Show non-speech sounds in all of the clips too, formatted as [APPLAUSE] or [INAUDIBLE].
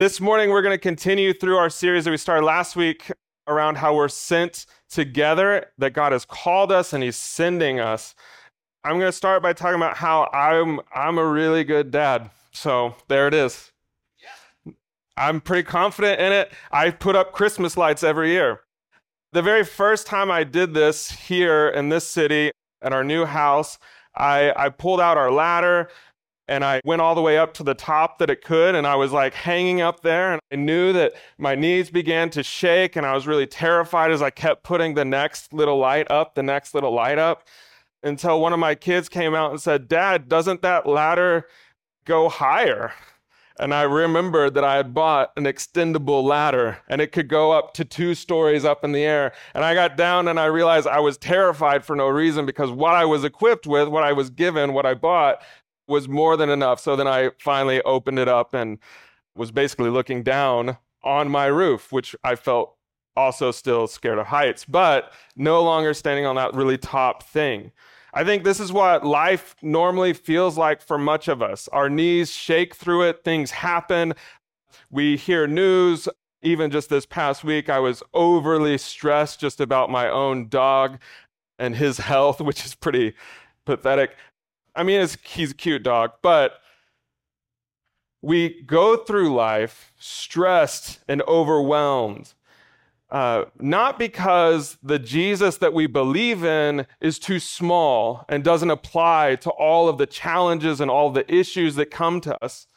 This morning, we're going to continue through our series that we started last week around how we're sent together, that God has called us and He's sending us. I'm going to start by talking about how I'm, I'm a really good dad. So there it is. I'm pretty confident in it. I put up Christmas lights every year. The very first time I did this here in this city at our new house, I, I pulled out our ladder and I went all the way up to the top that it could. And I was like hanging up there. And I knew that my knees began to shake. And I was really terrified as I kept putting the next little light up, the next little light up, until one of my kids came out and said, Dad, doesn't that ladder go higher? And I remembered that I had bought an extendable ladder and it could go up to two stories up in the air. And I got down and I realized I was terrified for no reason because what I was equipped with, what I was given, what I bought was more than enough. So then I finally opened it up and was basically looking down on my roof, which I felt also still scared of heights, but no longer standing on that really top thing. I think this is what life normally feels like for much of us. Our knees shake through it, things happen. We hear news. Even just this past week, I was overly stressed just about my own dog and his [LAUGHS] health, which is pretty pathetic. I mean, he's a cute dog, but we go through life stressed and overwhelmed. Uh, not because the Jesus that we believe in is too small and doesn't apply to all of the challenges and all the issues that come to us,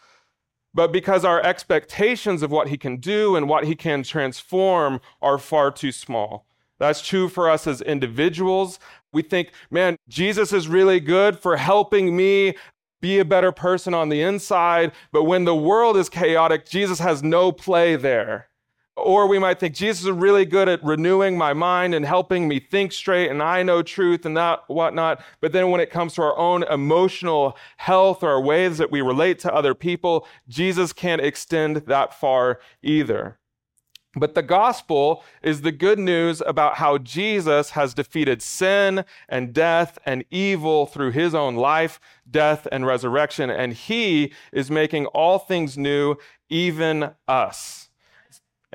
but because our expectations of what he can do and what he can transform are far too small. That's true for us as individuals. We think, man, Jesus is really good for helping me be a better person on the inside. But when the world is chaotic, Jesus has no play there. Or we might think Jesus is really good at renewing my mind and helping me think straight and I know truth and that whatnot. But then when it comes to our own emotional health or our ways that we relate to other people, Jesus can't extend that far either. But the gospel is the good news about how Jesus has defeated sin and death and evil through his own life, death, and resurrection. And he is making all things new, even us.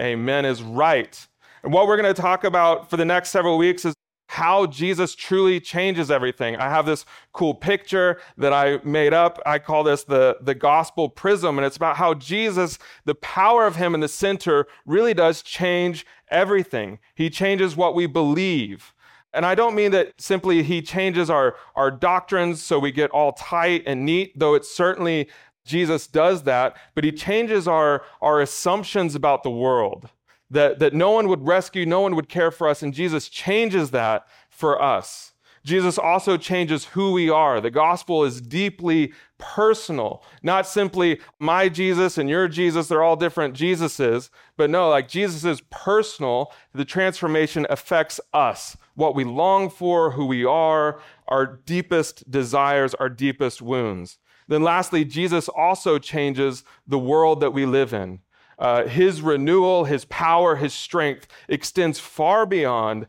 Amen is right. And what we're going to talk about for the next several weeks is how Jesus truly changes everything. I have this cool picture that I made up. I call this the, the gospel prism, and it's about how Jesus, the power of him in the center, really does change everything. He changes what we believe. And I don't mean that simply he changes our, our doctrines so we get all tight and neat, though it's certainly Jesus does that, but he changes our, our assumptions about the world that, that no one would rescue, no one would care for us, and Jesus changes that for us. Jesus also changes who we are. The gospel is deeply personal, not simply my Jesus and your Jesus, they're all different Jesuses, but no, like Jesus is personal. The transformation affects us, what we long for, who we are, our deepest desires, our deepest wounds. Then, lastly, Jesus also changes the world that we live in. Uh, his renewal, his power, his strength extends far beyond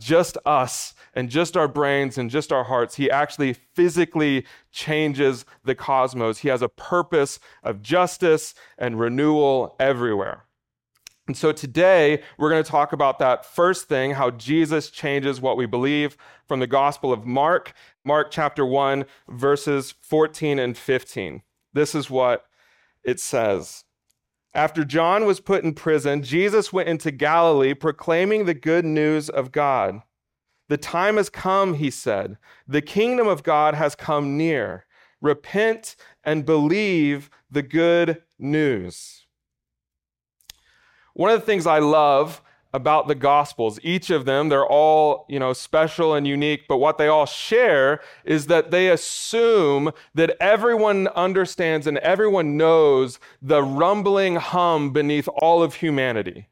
just us and just our brains and just our hearts. He actually physically changes the cosmos. He has a purpose of justice and renewal everywhere. And so today we're going to talk about that first thing, how Jesus changes what we believe from the Gospel of Mark, Mark chapter 1, verses 14 and 15. This is what it says. After John was put in prison, Jesus went into Galilee proclaiming the good news of God. The time has come, he said. The kingdom of God has come near. Repent and believe the good news. One of the things I love about the gospels. Each of them they're all you know special and unique but what they all share is that they assume that everyone understands and everyone knows the rumbling hum beneath all of humanity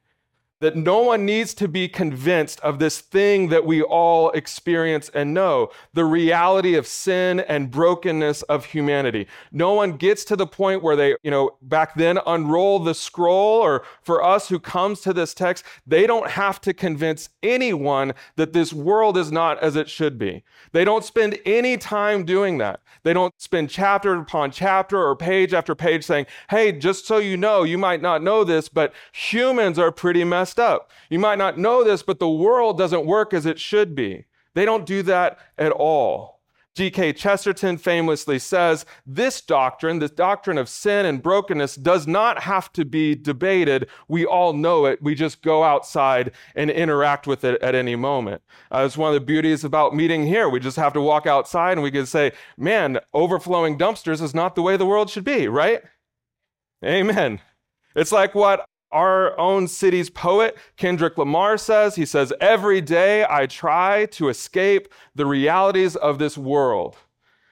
that no one needs to be convinced of this thing that we all experience and know the reality of sin and brokenness of humanity. No one gets to the point where they, you know, back then unroll the scroll, or for us who comes to this text, they don't have to convince anyone that this world is not as it should be. They don't spend any time doing that. They don't spend chapter upon chapter or page after page saying, hey, just so you know, you might not know this, but humans are pretty messed up. You might not know this, but the world doesn't work as it should be. They don't do that at all. G.K. Chesterton famously says this doctrine, this doctrine of sin and brokenness, does not have to be debated. We all know it. We just go outside and interact with it at any moment. Uh, it's one of the beauties about meeting here. We just have to walk outside and we can say, man, overflowing dumpsters is not the way the world should be, right? Amen. It's like what our own city's poet, Kendrick Lamar, says he says, Every day I try to escape the realities of this world.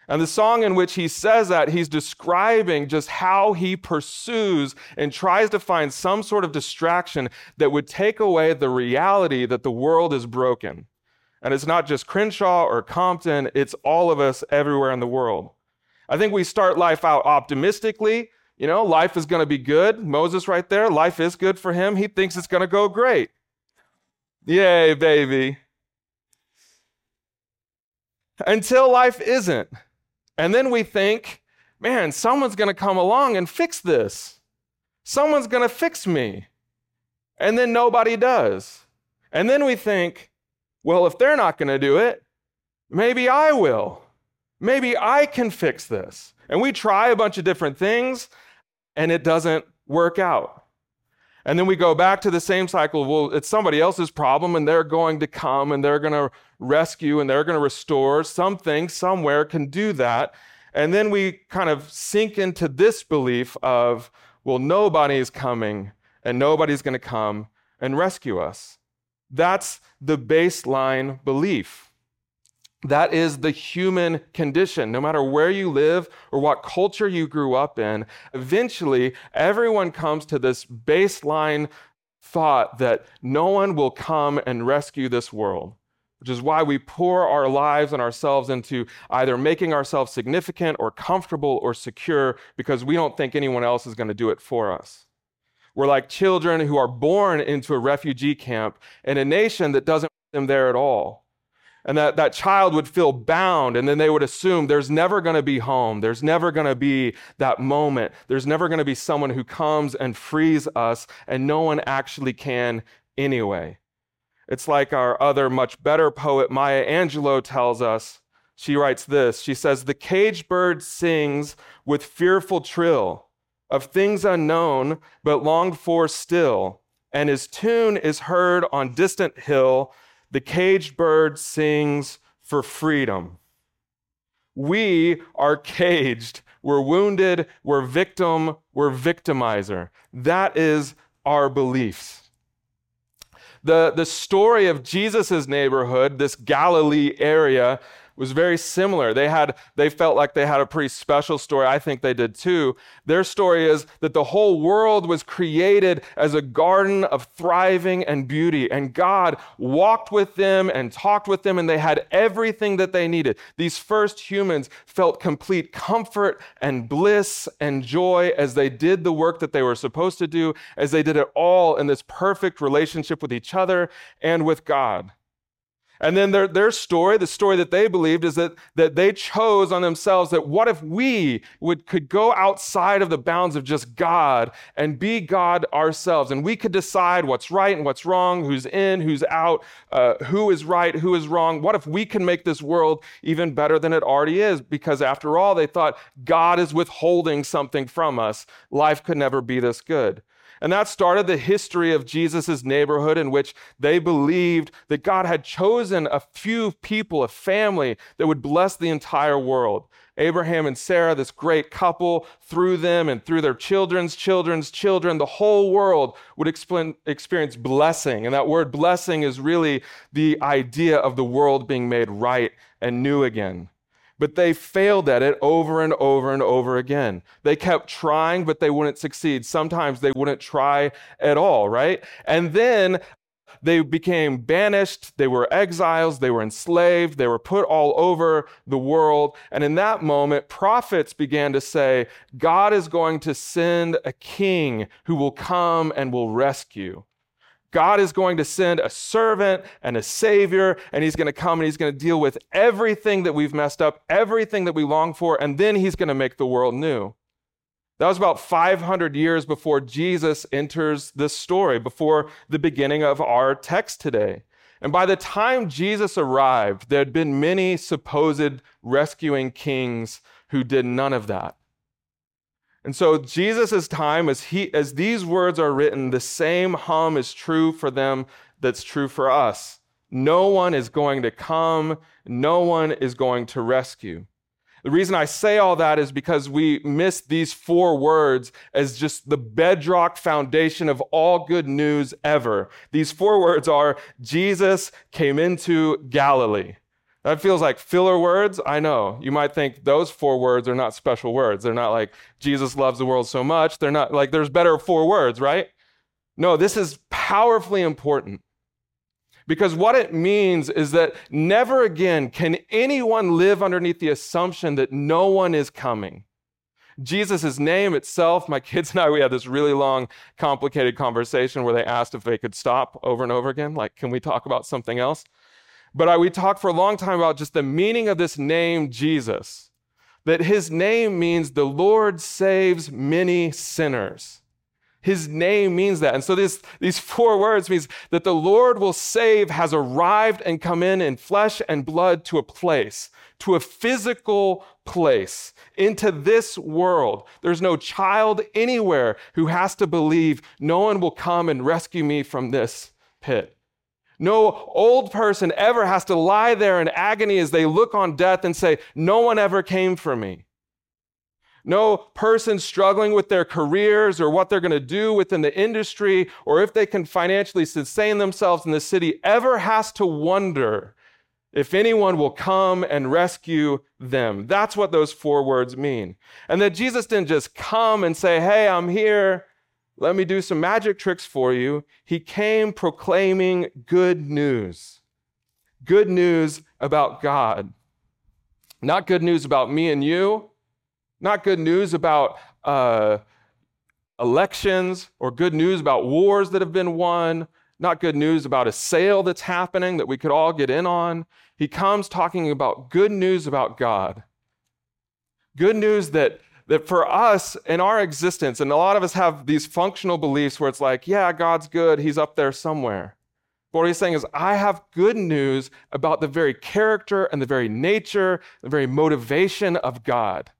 And the song in which he says that, he's describing just how he pursues and tries to find some sort of distraction that would take away the reality that the world is broken. And it's not just Crenshaw or Compton, it's all of us everywhere in the world. I think we start life out optimistically you know, life is going to be good. Moses, right there, life is good for him. He thinks it's going to go great. Yay, baby. Until life isn't. And then we think, man, someone's going to come along and fix this. Someone's going to fix me. And then nobody does. And then we think, well, if they're not going to do it, maybe I will. Maybe I can fix this. And we try a bunch of different things and it doesn't work out. And then we go back to the same cycle. Well, it's somebody else's problem, and they're going to come and they're going to rescue and they're going to restore. Something somewhere can do that. And then we kind of sink into this belief of, well, nobody's coming and nobody's going to come and rescue us. That's the baseline belief. That is the human condition. No matter where you live or what culture you grew up in, eventually everyone comes to this baseline thought that no one will come and rescue this world, which is why we pour our lives and ourselves into either making ourselves significant or comfortable or secure because we don't think anyone else is going to do it for us. We're like children who are born into a refugee camp in a nation that doesn't want them there at all and that, that child would feel bound and then they would assume there's never going to be home there's never going to be that moment there's never going to be someone who comes and frees us and no one actually can anyway. It's like our other much better poet maya angelou tells us she writes this she says the caged bird sings with fearful trill of things unknown but longed for still and his tune is heard on distant hill the caged bird sings for freedom. We are caged. We're wounded. We're victim. We're victimizer. That is our beliefs. The, the story of Jesus' neighborhood, this Galilee area, was very similar. They had they felt like they had a pretty special story. I think they did too. Their story is that the whole world was created as a garden of thriving and beauty and God walked with them and talked with them and they had everything that they needed. These first humans felt complete comfort and bliss and joy as they did the work that they were supposed to do, as they did it all in this perfect relationship with each other and with God. And then their, their story, the story that they believed, is that, that they chose on themselves that what if we would, could go outside of the bounds of just God and be God ourselves? And we could decide what's right and what's wrong, who's in, who's out, uh, who is right, who is wrong. What if we can make this world even better than it already is? Because after all, they thought God is withholding something from us. Life could never be this good. And that started the history of Jesus' neighborhood in which they believed that God had chosen a few people, a family that would bless the entire world. Abraham and Sarah, this great couple, through them and through their children's children's children, the whole world would experience blessing. And that word blessing is really the idea of the world being made right and new again. But they failed at it over and over and over again. They kept trying, but they wouldn't succeed. Sometimes they wouldn't try at all, right? And then they became banished, they were exiles, they were enslaved, they were put all over the world. And in that moment, prophets began to say, God is going to send a king who will come and will rescue. God is going to send a servant and a savior, and he's going to come and he's going to deal with everything that we've messed up, everything that we long for, and then he's going to make the world new. That was about 500 years before Jesus enters this story, before the beginning of our text today. And by the time Jesus arrived, there had been many supposed rescuing kings who did none of that. And so Jesus' time, as, he, as these words are written, the same hum is true for them that's true for us. No one is going to come, no one is going to rescue. The reason I say all that is because we miss these four words as just the bedrock foundation of all good news ever. These four words are Jesus came into Galilee. That feels like filler words. I know. You might think those four words are not special words. They're not like Jesus loves the world so much. They're not like there's better four words, right? No, this is powerfully important. Because what it means is that never again can anyone live underneath the assumption that no one is coming. Jesus' name itself, my kids and I, we had this really long, complicated conversation where they asked if they could stop over and over again. Like, can we talk about something else? But I, we talked for a long time about just the meaning of this name, Jesus. That his name means the Lord saves many sinners. His name means that. And so this, these four words means that the Lord will save has arrived and come in in flesh and blood to a place, to a physical place, into this world. There's no child anywhere who has to believe no one will come and rescue me from this pit. No old person ever has to lie there in agony as they look on death and say, No one ever came for me. No person struggling with their careers or what they're going to do within the industry or if they can financially sustain themselves in the city ever has to wonder if anyone will come and rescue them. That's what those four words mean. And that Jesus didn't just come and say, Hey, I'm here. Let me do some magic tricks for you. He came proclaiming good news. Good news about God. Not good news about me and you. Not good news about uh, elections or good news about wars that have been won. Not good news about a sale that's happening that we could all get in on. He comes talking about good news about God. Good news that that for us in our existence, and a lot of us have these functional beliefs where it's like, yeah, God's good, He's up there somewhere. But what he's saying is, I have good news about the very character and the very nature, the very motivation of God.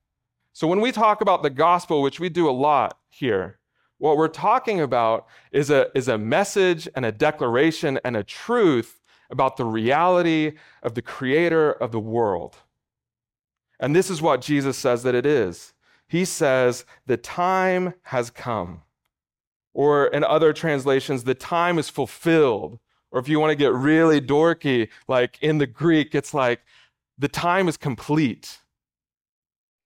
So when we talk about the gospel, which we do a lot here, what we're talking about is a, is a message and a declaration and a truth about the reality of the creator of the world. And this is what Jesus says that it is he says, The time has come. Or in other translations, the time is fulfilled. Or if you want to get really dorky, like in the Greek, it's like, the time is complete.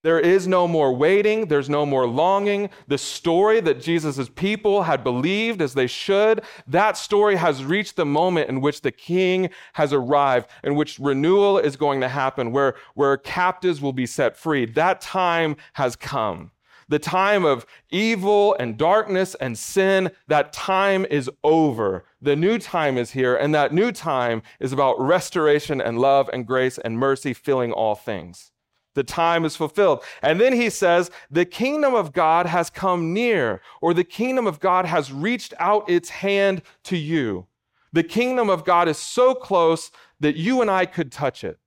There is no more waiting. There's no more longing. The story that Jesus' people had believed as they should, that story has reached the moment in which the king has arrived, in which renewal is going to happen, where, where captives will be set free. That time has come. The time of evil and darkness and sin, that time is over. The new time is here, and that new time is about restoration and love and grace and mercy filling all things. The time is fulfilled. And then he says, the kingdom of God has come near, or the kingdom of God has reached out its hand to you. The kingdom of God is so close that you and I could touch it.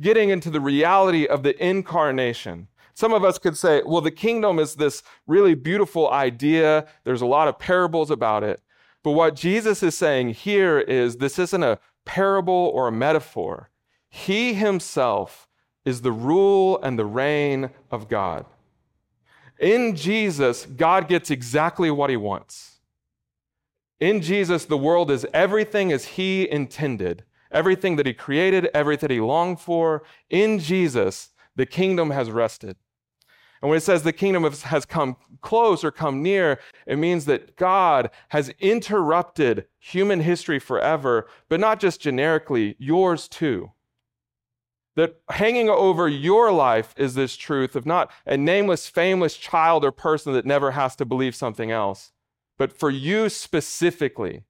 Getting into the reality of the incarnation. Some of us could say, well, the kingdom is this really beautiful idea. There's a lot of parables about it. But what Jesus is saying here is this isn't a parable or a metaphor. He himself is the rule and the reign of God. In Jesus, God gets exactly what he wants. In Jesus, the world is everything as he intended. everything that he created, everything he longed for. In Jesus, the kingdom has rested. And when it says the kingdom has come close or come near, it means that God has interrupted human history forever, but not just generically, yours too. That hanging over your life is this truth of not a nameless, fameless child or person that never has to believe something else, but for you specifically.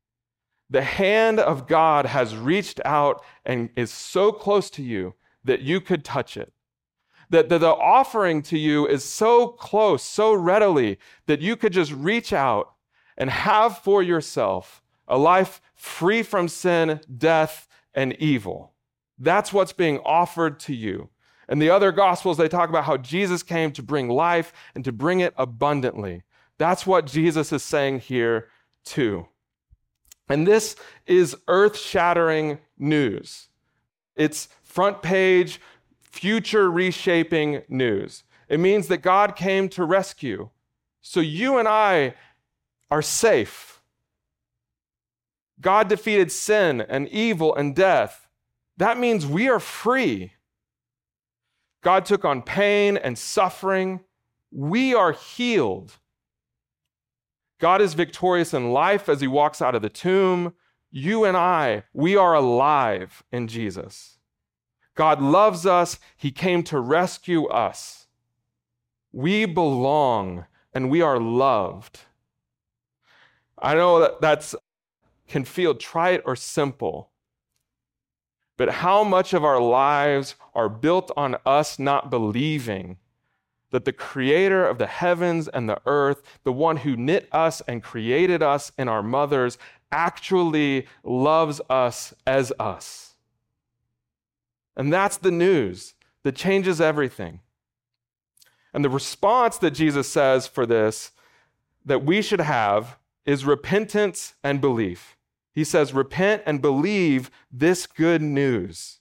The hand of God has reached out and is so close to you that you could touch it. That the, the offering to you is so close, so readily, that you could just reach out and have for yourself a life free from sin, death, and evil. That's what's being offered to you. And the other gospels, they talk about how Jesus came to bring life and to bring it abundantly. That's what Jesus is saying here, too. And this is earth shattering news. It's front page, future reshaping news. It means that God came to rescue. So you and I are safe. God defeated sin and evil and death. That means we are free. God took on pain and suffering. We are healed. God is victorious in life as he walks out of the tomb. You and I, we are alive in Jesus. God loves us. He came to rescue us. We belong and we are loved. I know that that's can feel trite or simple, but how much of our lives are built on us not believing that the creator of the heavens and the earth, the one who knit us and created us in our mothers, actually loves us as us. And that's the news that changes everything. And the response that Jesus says for this that we should have is repentance and belief. He says, Repent and believe this good news.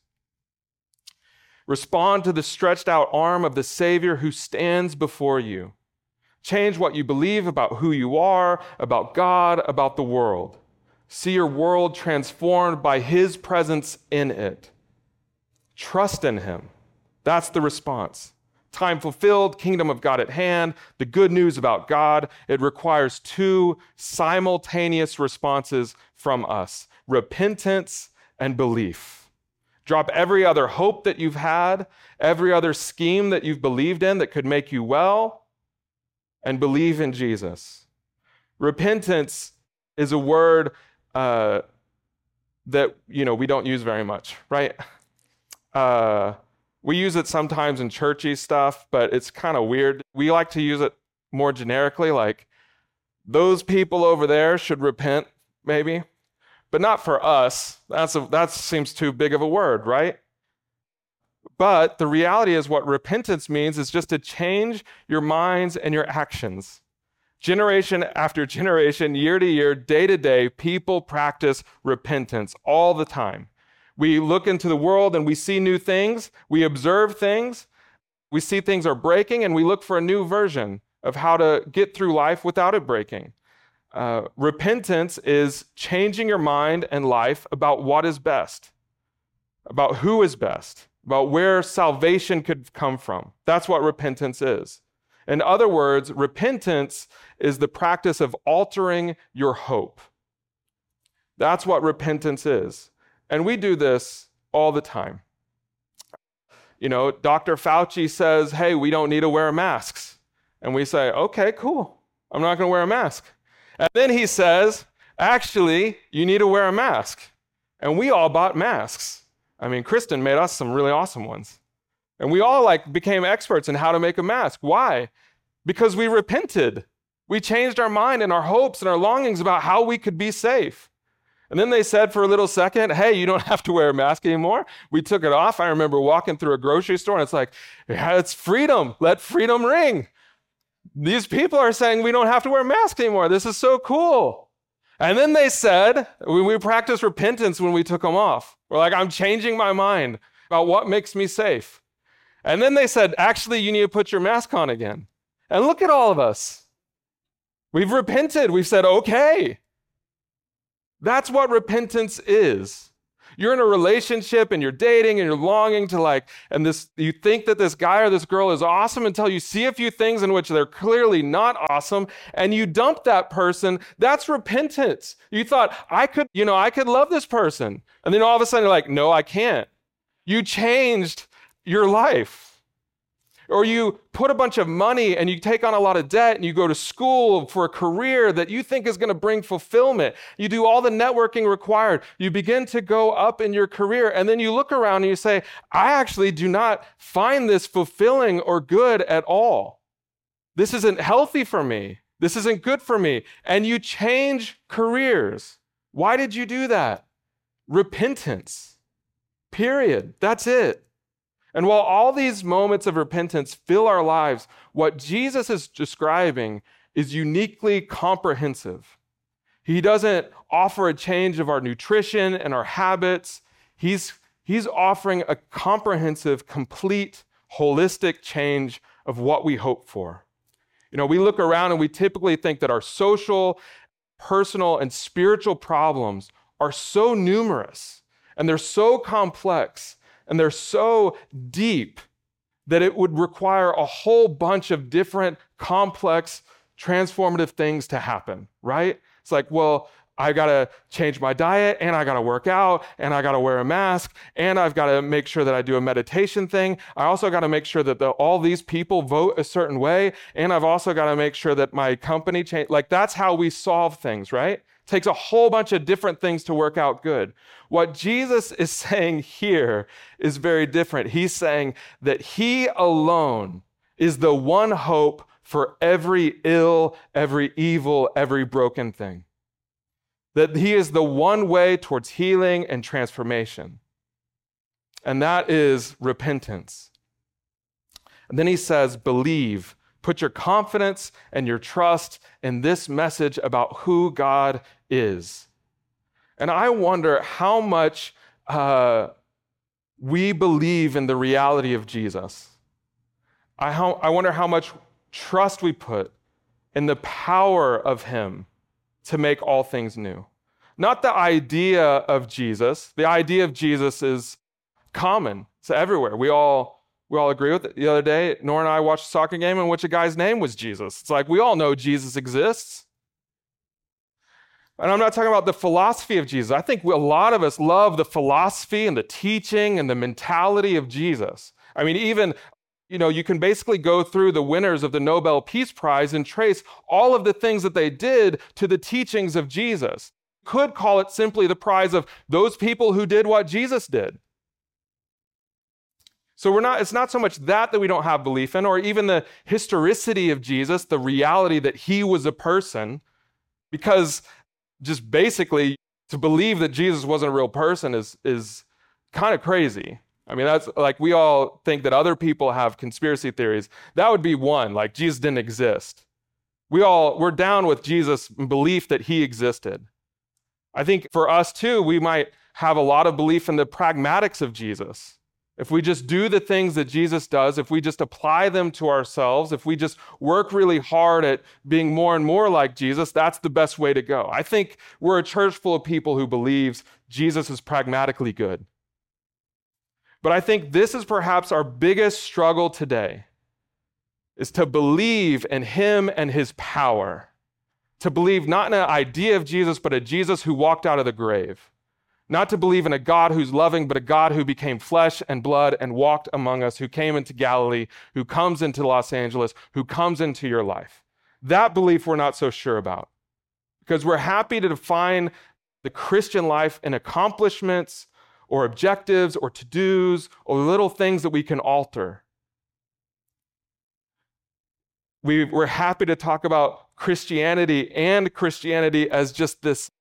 Respond to the stretched out arm of the Savior who stands before you. Change what you believe about who you are, about God, about the world. See your world transformed by His presence in it. Trust in Him. That's the response time fulfilled, kingdom of God at hand, the good news about God, it requires two simultaneous responses from us repentance and belief. Drop every other hope that you've had, every other scheme that you've believed in that could make you well, and believe in Jesus. Repentance is a word uh, that you know we don't use very much, right? Uh, we use it sometimes in churchy stuff, but it's kind of weird. We like to use it more generically, like those people over there should repent, maybe, but not for us. That's a, that seems too big of a word, right? But the reality is, what repentance means is just to change your minds and your actions. Generation after generation, year to year, day to day, people practice repentance all the time. We look into the world and we see new things. We observe things. We see things are breaking and we look for a new version of how to get through life without it breaking. Uh, repentance is changing your mind and life about what is best, about who is best, about where salvation could come from. That's what repentance is. In other words, repentance is the practice of altering your hope. That's what repentance is. And we do this all the time. You know, Dr. Fauci says, hey, we don't need to wear masks. And we say, okay, cool. I'm not going to wear a mask. And then he says, actually, you need to wear a mask. And we all bought masks. I mean, Kristen made us some really awesome ones. And we all like became experts in how to make a mask. Why? Because we repented. We changed our mind and our hopes and our longings about how we could be safe. And then they said for a little second, hey, you don't [LAUGHS] have to wear a mask anymore. We took it off. I remember walking through a grocery store and it's like, yeah, it's freedom. Let freedom ring. These people are saying we don't have to wear masks anymore. This is so cool. And then they said, we, we practiced repentance when we took them off. We're like, I'm changing my mind about what makes me safe. And then they said, actually, you need to put your mask on again. And look at all of us. We've repented. We've said, okay, that's what repentance is. You're in a relationship and you're dating and you're longing to like, and this, you think that this guy or this girl is awesome until you see a few things in which they're clearly not awesome and you dump that person. That's repentance. You thought, I could, you know, I could love this person. And then all of a sudden you're like, no, I can't. You changed your life. Or you put a bunch of money and you take on a lot of debt and you go to school for a career that you think is going to bring fulfillment. You do all the networking required. You begin to go up in your career and then you look around and you say, I actually do not find this fulfilling or good at all. This isn't healthy for me. This isn't good for me. And you change careers. Why did you do that? Repentance. Period. That's it. And while all these moments of repentance fill our lives, what Jesus is describing is uniquely comprehensive. He doesn't offer a change of our nutrition and our habits. He's, he's offering a comprehensive, complete, holistic change of what we hope for. You know, we look around and we typically think that our social, personal, and spiritual problems are so numerous and they're so complex and they're so deep that it would require a whole bunch of different complex transformative things to happen, right? It's like, well, I gotta change my diet and I gotta work out and I gotta wear a mask and I've gotta make sure that I do a meditation thing. I also gotta make sure that the, all these people vote a certain way and I've also gotta make sure that my company change. Like that's how we solve things, right? Takes a whole bunch of different things to work out good. What Jesus is [LAUGHS] saying here is very different. He's saying that He alone is the one hope for every ill, every evil, every broken thing. That He is the one way towards healing and transformation. And that is repentance. And then He says, believe Put your confidence and your trust in this message about who God is. And I wonder how much uh, we believe in the reality of Jesus. I, how, I wonder how much trust we put in the power of Him to make all things new. Not the idea of Jesus. The idea of Jesus is common, it's everywhere. We all we all agree with it. The other day, Nora and I watched a soccer game in which a guy's name was Jesus. It's like we all know Jesus exists. And I'm not talking about the philosophy of Jesus. I think a lot of us love the philosophy and the teaching and the mentality of Jesus. I mean, even, you know, you can basically go through the winners of the Nobel Peace Prize and trace all of the things that they did to the teachings of Jesus. Could call it simply the prize of those people who did what Jesus did. So we're not, it's not so much that that we don't have belief in, or even the historicity of Jesus, the reality that he was a person, because just basically to believe that Jesus wasn't a real person is, is kind of crazy. I mean, that's like we all think that other people have conspiracy theories. That would be one, like Jesus didn't exist. We all, we're down with Jesus' belief that he existed. I think for us too, we might have a lot of belief in the pragmatics of Jesus. If we just do the things that Jesus does, if we just apply them to ourselves, if we just work really hard at being more and more like Jesus, that's the best way to go. I think we're a church full of people who believes Jesus is pragmatically good. But I think this is perhaps our biggest struggle today is to believe in him and his power. To believe not in an idea of Jesus, but a Jesus who walked out of the grave. Not to believe in a God who's loving, but a God who became flesh and blood and walked among us, who came into Galilee, who comes into Los Angeles, who comes into your life. That belief we're not so sure about. Because we're happy to define the Christian life in accomplishments or objectives or to dos or little things that we can alter. We, we're happy to talk about Christianity and Christianity as just this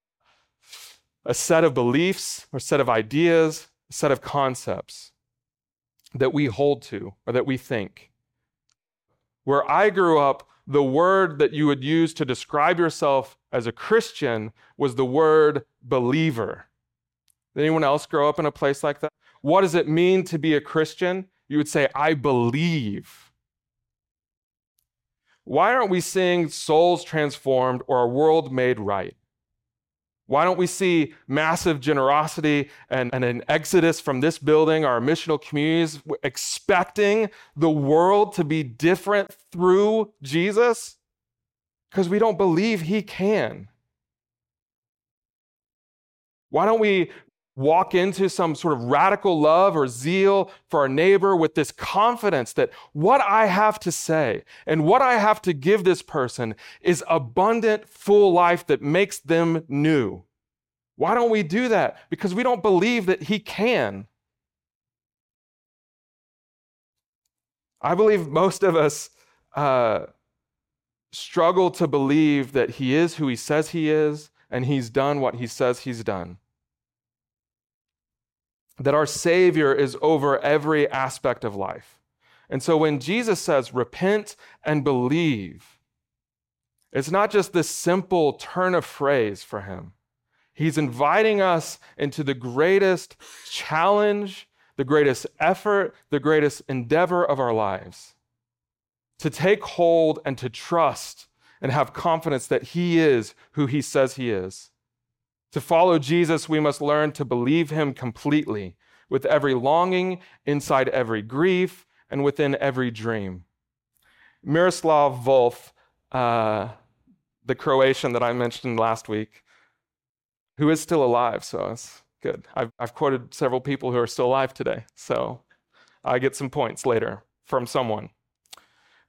a set of beliefs or set of ideas, a set of concepts that we hold to or that we think. Where I grew up, the word that you would use to describe yourself as a Christian was the word believer. Did anyone else grow up in a place like that? What does it mean to be a Christian? You would say, I believe. Why aren't we seeing souls transformed or a world made right? Why don't we see massive generosity and, and, an exodus from this building, our missional communities, expecting the world to be different through Jesus? Because we don't believe he can. Why don't we walk into some sort of radical love or zeal for our neighbor with this confidence that what I have to say and what I have to give this person is abundant, full life that makes them new. Why don't we do that? Because we don't believe that He can. I believe most of us uh, struggle to believe that He is who He says He is and He's done what He says He's done that our Savior is over every aspect of life. And so when Jesus says, repent and believe, it's not just this simple turn of phrase for him. He's inviting us into the greatest challenge, the greatest effort, the greatest endeavor of our lives to take hold and to trust and have confidence that He is who He says He is. To follow Jesus, we must learn to believe him completely, with every longing, inside every grief, and within every dream. Miroslav Volf, uh, the Croatian that I mentioned last week, who is still alive, so it's good. I've, I've quoted several people who are still alive today, so I get some points later from someone.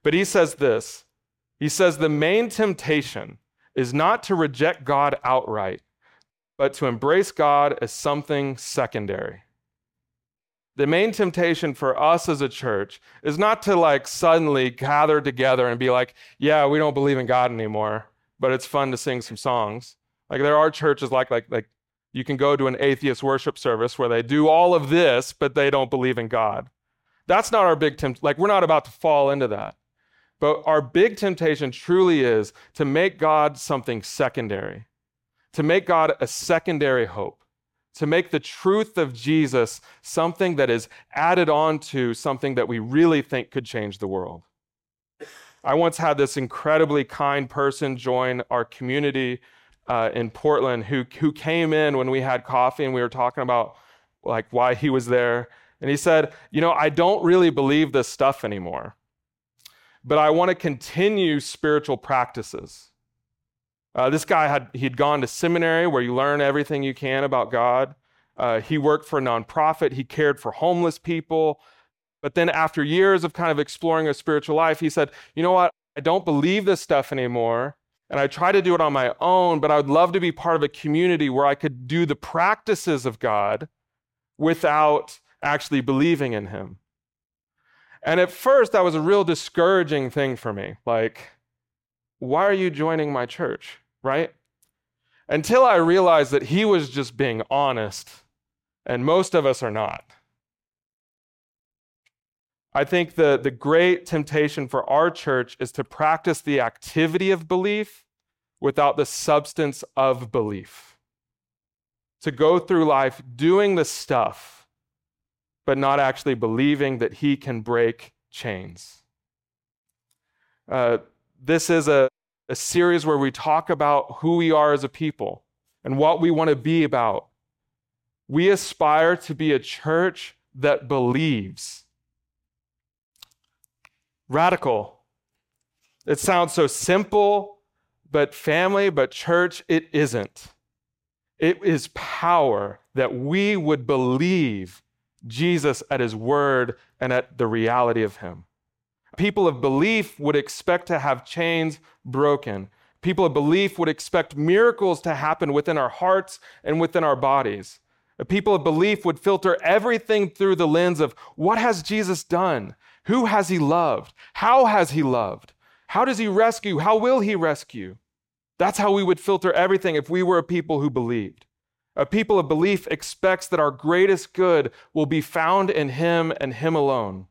But he says this He says, The main temptation is not to reject God outright but to embrace God as something secondary. The main temptation for us as a church is not to like suddenly gather together and be like, yeah, we don't believe in God anymore, but it's fun to sing some songs. Like there are churches like like like you can go to an atheist worship service where they do all of this, but they don't believe in God. That's not our big tempt. Like we're not about to fall into that. But our big temptation truly is to make God something secondary to make God a secondary hope, to make the truth of Jesus something that is added on to something that we really think could change the world. I once had this incredibly kind person join our community uh, in Portland who, who came in when we had coffee and we were talking about like why he was there. And he said, You know, I don't really believe this stuff anymore, but I want to continue spiritual practices. Uh, this guy had he'd gone to seminary where you learn everything you can about God. Uh, he worked for a nonprofit. He cared for homeless people. But then, after years of kind of exploring a spiritual life, he said, "You know what? I don't believe this stuff anymore, and I try to do it on my own. But I would love to be part of a community where I could do the practices of God without actually believing in Him." And at first, that was a real discouraging thing for me. Like, why are you joining my church? Right? Until I realized that he was just being honest, and most of us are not. I think the, the great temptation for our church is to practice the activity of belief without the substance of belief. To go through life doing the stuff, but not actually believing that He can break chains. Uh, this is a, a series where we talk about who we are as a people and what we want to be about. We aspire to be a church that believes. Radical. It sounds so simple, but family, but church, it isn't. It is power that we would believe Jesus at his word and at the reality of him. People of belief would expect to have chains broken. People of belief would expect miracles to happen within our hearts and within our bodies. People of belief would filter everything through the lens of what has Jesus done? Who has he loved? How has he loved? How does he rescue? How will he rescue? That's how we would filter everything if we were a people who believed. A people of belief expects that our greatest good will be found in him and him alone.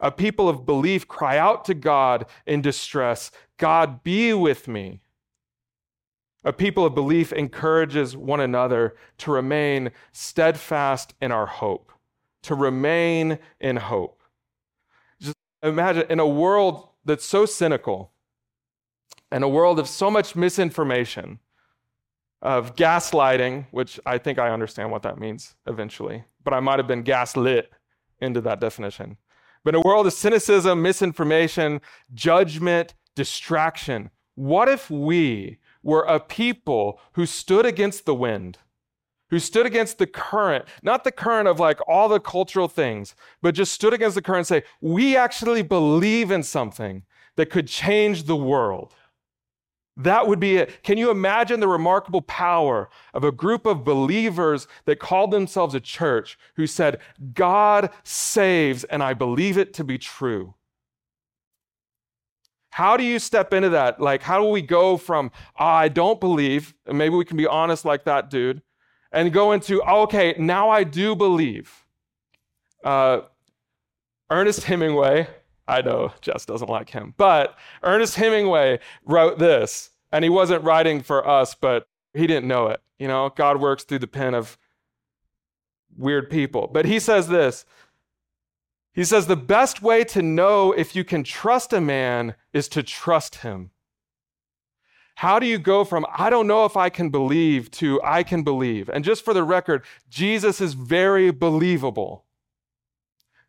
A people of belief cry out to God in distress God, be with me. A people of belief encourages one another to remain steadfast in our hope, to remain in hope. Just imagine in a world that's so cynical, in a world of so much misinformation, of gaslighting, which I think I understand what that means eventually, but I might have been gaslit into that definition. But in a world of cynicism, misinformation, judgment, distraction, what if we were a people who stood against the wind, who stood against the current, not the current of like all the cultural things, but just stood against the current and say, we actually believe in something that could change the world? That would be it. Can you imagine the remarkable power of a group of believers that called themselves a church who said, God saves, and I believe it to be true? How do you step into that? Like, how do we go from, oh, I don't believe, and maybe we can be honest like that dude, and go into, oh, okay, now I do believe? Uh, Ernest Hemingway, I know Jess doesn't like him, but Ernest Hemingway wrote this, and he wasn't writing for us, but he didn't know it. You know, God works through the pen of weird people. But he says this He says, the best way to know if you can trust a man is to trust him. How do you go from, I don't know if I can believe, to I can believe? And just for the record, Jesus is very believable.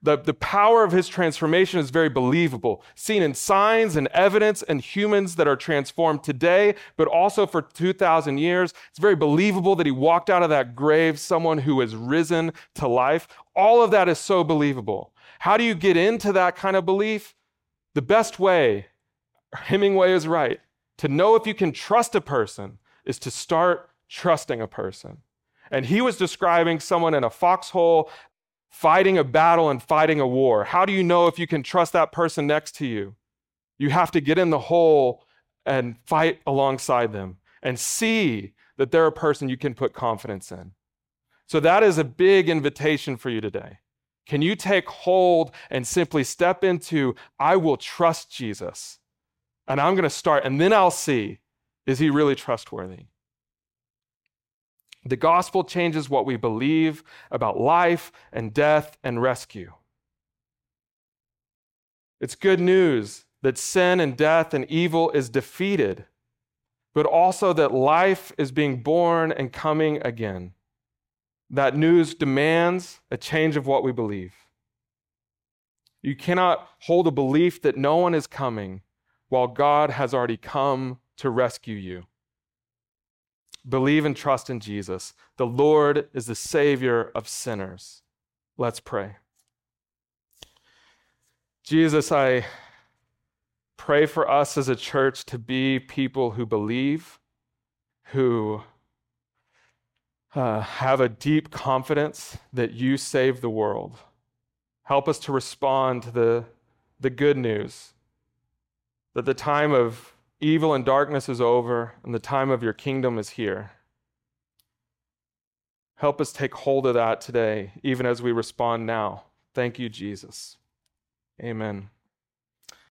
The, the power of his transformation is very believable, seen in signs and evidence and humans that are transformed today, but also for 2,000 years. It's very believable that he walked out of that grave, someone who has risen to life. All of that is so believable. How do you get into that kind of belief? The best way, Hemingway is right, to know if you can trust a person is to start trusting a person. And he was describing someone in a foxhole fighting a battle and fighting a war. How do you know if you can trust that person next to you? You have to get in the hole and fight alongside them and see that they're a person you can put confidence in. So, that is a big invitation for you today. Can you take hold and simply step into, I will trust Jesus? And I'm going to start, and then I'll see, is he really trustworthy? The gospel changes what we believe about life and death and rescue. It's good news that sin and death and evil is defeated, but also that life is being born and coming again. That news demands a change of what we believe. You cannot hold a belief that no one is coming while God has already come to rescue you. Believe and trust in Jesus. The Lord is the Savior of sinners. Let's pray. Jesus, I pray for us as a church to be people who believe, who uh, have a deep confidence that you save the world. Help us to respond to the, the good news that the time of Evil and darkness is over, and the time of your kingdom is here. Help us take hold of that today, even as we respond now. Thank you, Jesus. Amen.